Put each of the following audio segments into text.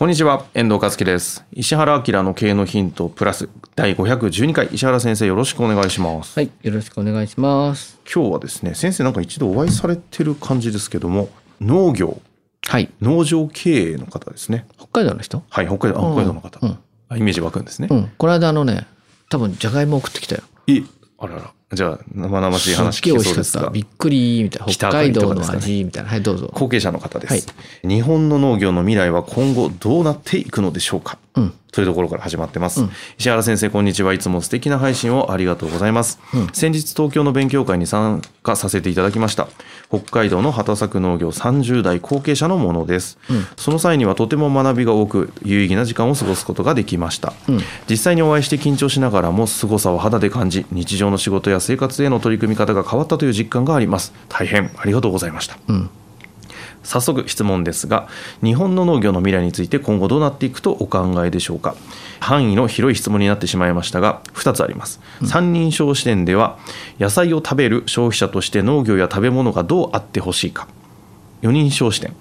こんにちは、遠藤和樹です。石原明の経営のヒントプラス第512回、石原先生よろしくお願いします。はい、よろしくお願いします。今日はですね、先生なんか一度お会いされてる感じですけども、農業、はい、農場経営の方ですね。北海道の人？はい、北海道、北海道の方、うんあイメージ湧くんですね。うん、この間あのね、多分じゃがいも送ってきたよ。え、あらら。じゃあ、生々しい話聞け。そうですがび、っくりみたいな。北北海道の味。みたいな。はい、どうぞ。後継者の方です、はい。日本の農業の未来は今後どうなっていくのでしょうか？うん、というところから始まってます、うん。石原先生こんにちは。いつも素敵な配信をありがとうございます、うん。先日東京の勉強会に参加させていただきました。北海道の畑作農業30代後継者のものです、うん。その際にはとても学びが多く有意義な時間を過ごすことができました、うん。実際にお会いして緊張しながらも凄さを肌で感じ日常の仕事や生活への取り組み方が変わったという実感があります。大変ありがとうございました。うん。早速質問ですが日本の農業の未来について今後どうなっていくとお考えでしょうか。範囲の広い質問になってしまいましたが2つあります。三人称視点では野菜を食べる消費者として農業や食べ物がどうあってほしいか。4人称視点。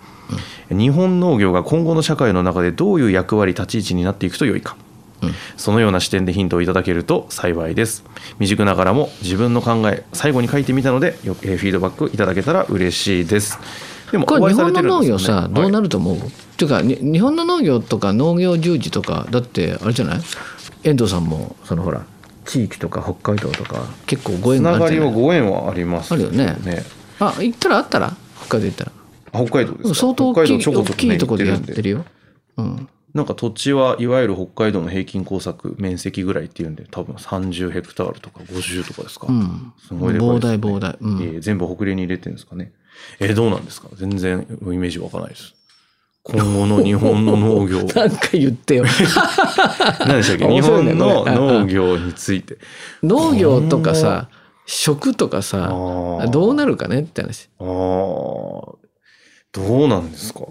日本農業が今後の社会の中でどういう役割立ち位置になっていくと良いかうん。そのような視点でヒントをいただけると幸いです。未熟ながらも自分の考え最後に書いてみたのでよえーフィードバックいただけたら嬉しいです。でもこれ日本の農業さどうなはいると思う、っていうか、に日本の農業とか農業従事とか、だってあれじゃない？遠藤さんも、そのほら、地域とか北海道とか、結構ご縁つながりはがあるじゃない？ご縁はありますあるよね。ね。あ、行ったら？あったら？北海道行ったら？あ北海道ですか？相当大き大きいところでやってるよ。うん。なんか土地はいわゆる北海道の平均耕作面積ぐらいっていうんで多分30ヘクタールとか50とかですか、うん。すごいでかね。膨大膨大。うん。えー全部北嶺に入れてるんですかね？えーどうなんですか？全然イメージわかんないです。今後の日本の農業。なんか言ってよ。何でしたっけ？日本の農業について。農業とかさ、食とかさ、ー。どうなるかねって話。あー。どうなんですか？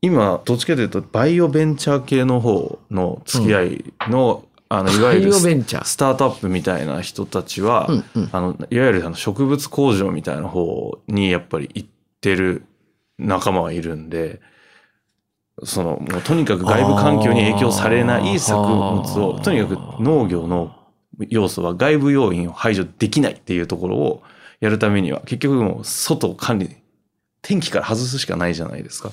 今どっちかというとバイオベンチャー系の方の付き合いの、あのいわゆるスタートアップみたいな人たちは、うんうん。あのいわゆるあの植物工場みたいな方にやっぱり行ってる仲間はいるんでそのもうとにかく外部環境に影響されない作物をとにかく農業の要素は外部要因を排除できないっていうところをやるためには結局もう外を管理天気から外すしかないじゃないですか。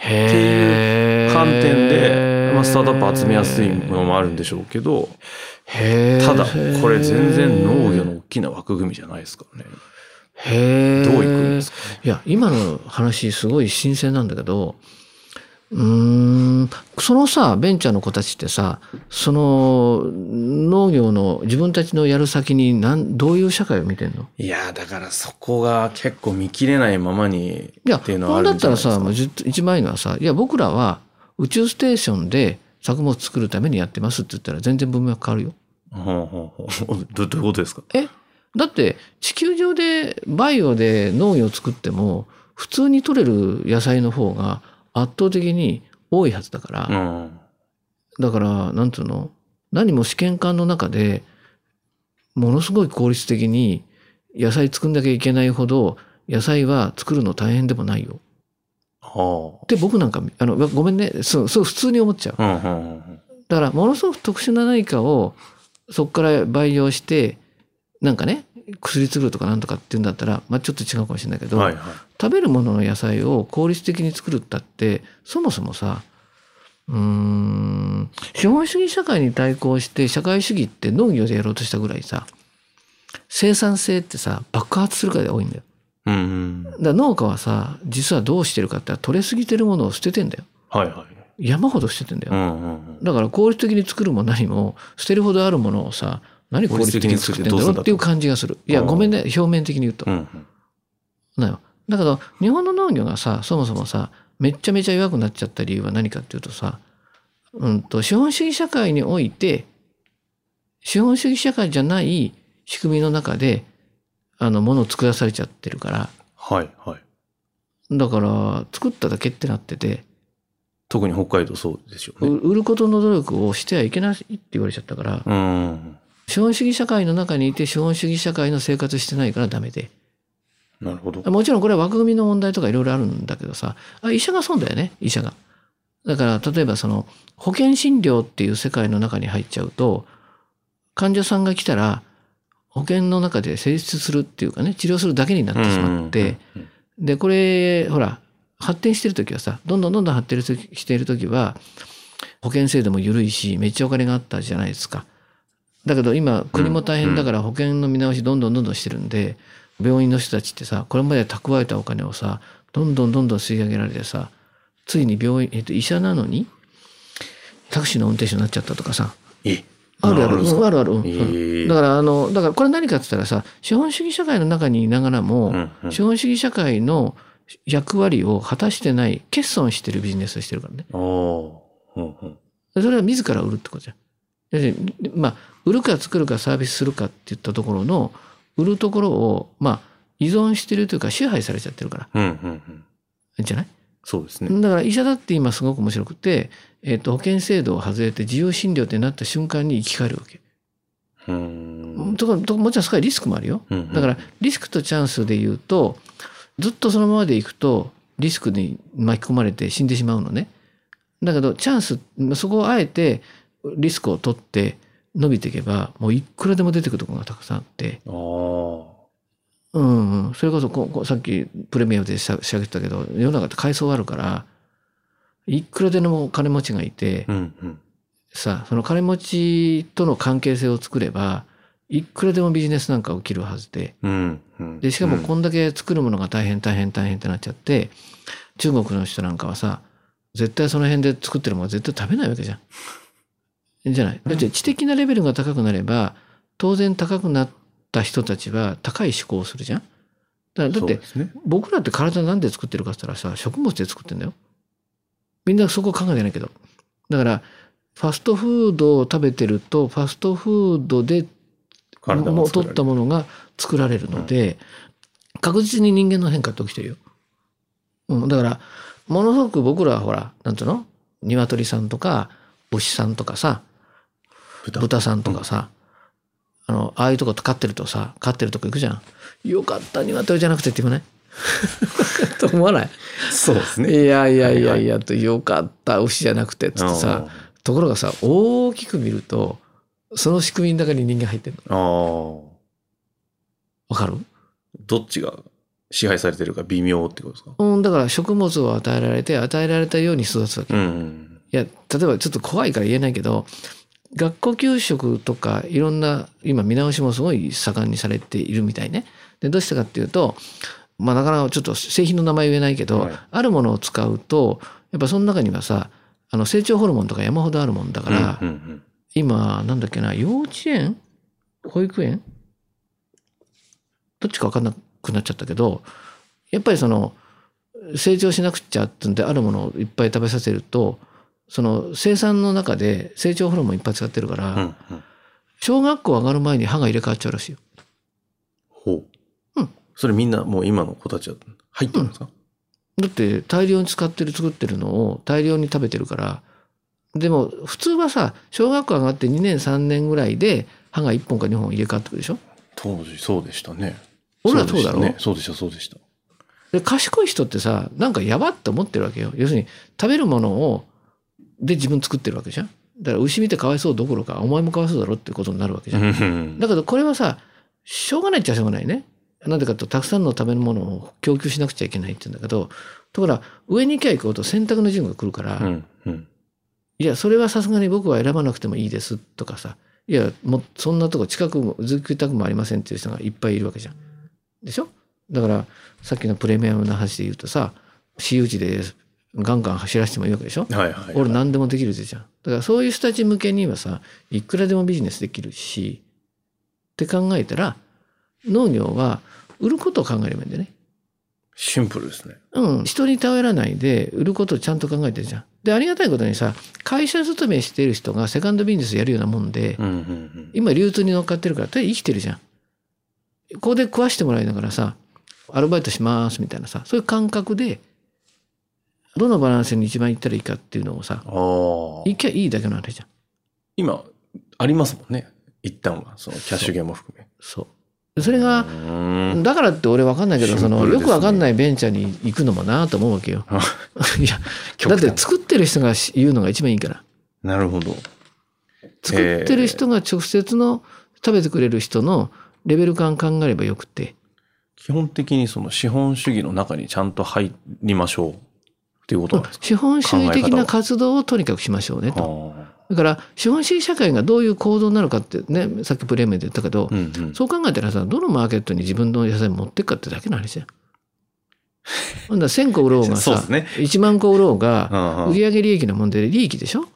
へー観点で、まあ、スタートアップ集めやすいものもあるんでしょうけどただこれ全然農業の大きな枠組みじゃないですからね。へー。どういくんですかいや、今の話すごい新鮮なんだけど、うーん、そのさ、ベンチャーの子たちってさ、その農業の自分たちのやる先になんどういう社会を見てんの？いやーだからそこが結構見切れないままにいや、っていうのはあほんだったらるんじゃないですか。さ、もうずっと一番いいのはさ、いや、僕らは宇宙ステーションで作物作るためにやってますって言ったら全然文脈変わるよ。ほうほうほう。どどういうことですか？え？だって地球上でバイオで農業を作っても普通に取れる野菜の方が圧倒的に多いはずだから、うん。だからなんていうの？何も試験管の中でものすごい効率的に野菜作んなきゃいけないほど野菜は作るの大変でもないよ。はって僕なんかあのごめんねそうそう普通に思っちゃう。あ。うんうんうんだからものすごく特殊な何かをそこから培養してなんかね薬作るとかなんとかっていうんだったら、まあ、ちょっと違うかもしれないけど、うん。はいはい。食べるものの野菜を効率的に作るったってそもそもさうーん資本主義社会に対抗して社会主義って農業でやろうとしたぐらいさ生産性ってさ爆発するから多いんだよ。うんうん。だ農家はさ実はどうしてるかって取れすぎてるものを捨ててんだよ。はいはい。山ほど捨ててんだよ。うんうんうん。だから効率的に作るも何も捨てるほどあるものをさ何効率的に作ってんだろうっていう感じがする。いやごめんね表面的に言うと。うんうん。だよ。だけど日本の農業がさそもそもさめっちゃめちゃ弱くなっちゃった理由は何かっていうとさ、うん、と資本主義社会において資本主義社会じゃない仕組みの中であのものを作らされちゃってるからはいはい。だから作っただけってなってて特に北海道そうですようね。売ることの努力をしてはいけないって言われちゃったからうん。資本主義社会の中にいて資本主義社会の生活してないからダメでなるほど。もちろんこれは枠組みの問題とかいろいろあるんだけどさあ医者がそうだよね医者が。だから例えばその保険診療っていう世界の中に入っちゃうと患者さんが来たら保険の中で成立するっていうかね治療するだけになってしまって、でこれほら発展してる時はさどんどんどんどん発展している時は保険制度も緩いしめっちゃお金があったじゃないですか。だけど今国も大変だから保険の見直しどんどんどんどんしてるんで病院の人たちってさこれまで蓄えたお金をさどんどんどんどん吸い上げられてさついに病院、えっと、医者なのにタクシーの運転手になっちゃったとかさえあるあるあるある、うん。だからあのだからこれ何かって言ったらさ資本主義社会の中にいながらも、うんうん。資本主義社会の役割を果たしてない欠損してるビジネスをしてるからね。うんうん。それは自ら売るってことじゃん。まあ売るか作るかサービスするかっていったところの売るところをまあ依存してるというか支配されちゃってるからうんうんうん。じゃない？そうですね。だから医者だって今すごく面白くて、えっと保険制度を外れて自由診療ってなった瞬間に生き返るわけ。うーん。とかともちろんそこはリスクもあるよ。うんうんだからリスクとチャンスで言うとずっとそのままでいくとリスクに巻き込まれて死んでしまうのね。だけどチャンスそこをあえてリスクを取って伸びていけばもういくらでも出てくるところがたくさんあって。うんうん、それこそここさっきプレミアムで仕上げてたけど世の中って階層あるからいくらでも金持ちがいて、うんうん。さその金持ちとの関係性を作ればいくらでもビジネスなんか起きるはずでうんうん。でしかもうんこんだけ作るものが大変大変大変ってなっちゃって中国の人なんかはさ絶対その辺で作ってるものは絶対食べないわけじゃん。じゃない。だって知的なレベルが高くなれば当然高くなった人たちは高い思考をするじゃん。だだって。僕らって体なんで作ってるかって言ったらさ食物で作ってんだよ。みんなそこ考えてないけど。だからファストフードを食べてるとファストフードで体もう取ったものが作られるので、確実に人間の変化って起きてるよ、うん、だからものすごく僕らはほらなんていうの？鶏さんとか牛さんとかさ豚豚さんとかさ、あのああいうとこ飼ってるとさ飼ってるとこ行くじゃん。よかった鶏じゃなくてって言わない？と思わない？そうですね。いやいやいやいやとよかった牛じゃなくてっつってさところがさ大きく見るとその仕組みの中に人間入ってるの。ああ。わかる？どっちが支配されてるか微妙ってことですか？うん、だから食物を与えられて与えられたように育つわけ。いうん。や例えばちょっと怖いから言えないけど学校給食とかいろんな今見直しもすごい盛んにされているみたいね。でどうしてかっていうとまあなかなかちょっと製品の名前言えないけど、はい。あるものを使うとやっぱその中にはさあの成長ホルモンとか山ほどあるもんだから、うんうん今なんだっけな幼稚園？保育園？どっちか分かんなくなっちゃったけどやっぱりその成長しなくちゃってんであるものをいっぱい食べさせるとその生産の中で成長ホルモンいっぱい使ってるから、うんうんうん。小学校上がる前に歯が入れ替わっちゃうらしいよ。ほう。うんそれみんなもう今の子たちは入ってるんですか、だって大量に使ってる作ってるのを大量に食べてるからでも普通はさ小学校上がって2年3年ぐらいで歯が1本か2本入れ替わってくるでしょ？当時そうでしたね。俺らそうだろ？でしたね。そうでした、そうでした。で賢い人ってさなんかやばって思ってるわけよ要するに食べるものをで自分作ってるわけじゃん。だから牛見てかわいそうどころかお前もかわいそうだろってことになるわけじゃん。うん。だけどこれはさしょうがないっちゃしょうがないね。なんでかとたくさんの食べるものを供給しなくちゃいけないって言うんだけどところが上に行きゃ行くほど選択の順が来るから、うんうん。いや、それはさすがに僕は選ばなくてもいいですとかさ、いや、もうそんなとこ近くも、ずくたくもありませんっていう人がいっぱいいるわけじゃん。でしょ？だから、さっきのプレミアムの話で言うとさ、私有地でガンガン走らせてもいいわけでしょ？はいはい、俺何でもできるじゃん。だからそういう人たち向けにはさ、いくらでもビジネスできるし、って考えたら、農業は売ることを考えればいいんだよね。シンプルですね。うん。人に頼らないで売ることをちゃんと考えてるじゃん。で、ありがたいことにさ、会社勤めしている人がセカンドビジネスやるようなもんで、うんうんうん。今流通に乗っかってるから、生きてるじゃん。ここで食わしてもらいながらさ、アルバイトしますみたいなさ、そういう感覚で、どのバランスに一番いったらいいかっていうのをさ、ああ。いきゃいいだけの話じゃん。今、ありますもんね。一旦は、そのキャッシュゲームを含め。そう。それがだからって俺分かんないけど、その、よく分かんないベンチャーに行くのもなと思うわけよ。いや、だって作ってる人が言うのが一番いいから。なるほど。作ってる人が直接の食べてくれる人のレベル感考えればよくて。基本的にその資本主義の中にちゃんと入りましょうっていうことなんですか？資本主義的な活動をとにかくしましょうねと。あだから資本主義社会がどういう構造になるかってね、さっきプレミアで言ったけど、ーうんうん。そう考えたらさ、どのマーケットに自分の野菜持ってくかってだけの話じゃん。ほんだら1000個売ろうがさ、ね1万個売ろうが、売上利益の問題で利益でしょ？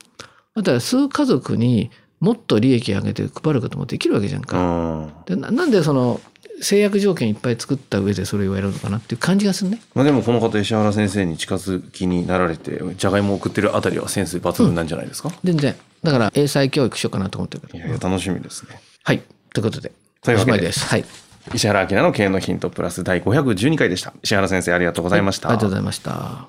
だから数家族にもっと利益上げて配ることもできるわけじゃんか。うんでななんでその制約条件いっぱい作った上でそれをやるのかなっていう感じがするね。まあでもこの方石原先生に近づきになられてじゃがいもを送ってるあたりはセンス抜群なんじゃないですか、全然。だから英才教育しようかなと思ってる。いやいや楽しみですねはい。ということで。というわけでおしまいです。はい。石原明の経営のヒントプラス第512回でした石原先生ありがとうございました、ありがとうございました。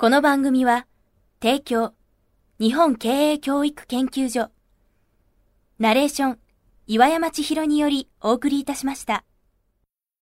この番組は提供日本経営教育研究所ナレーション岩山千尋によりお送りいたしました。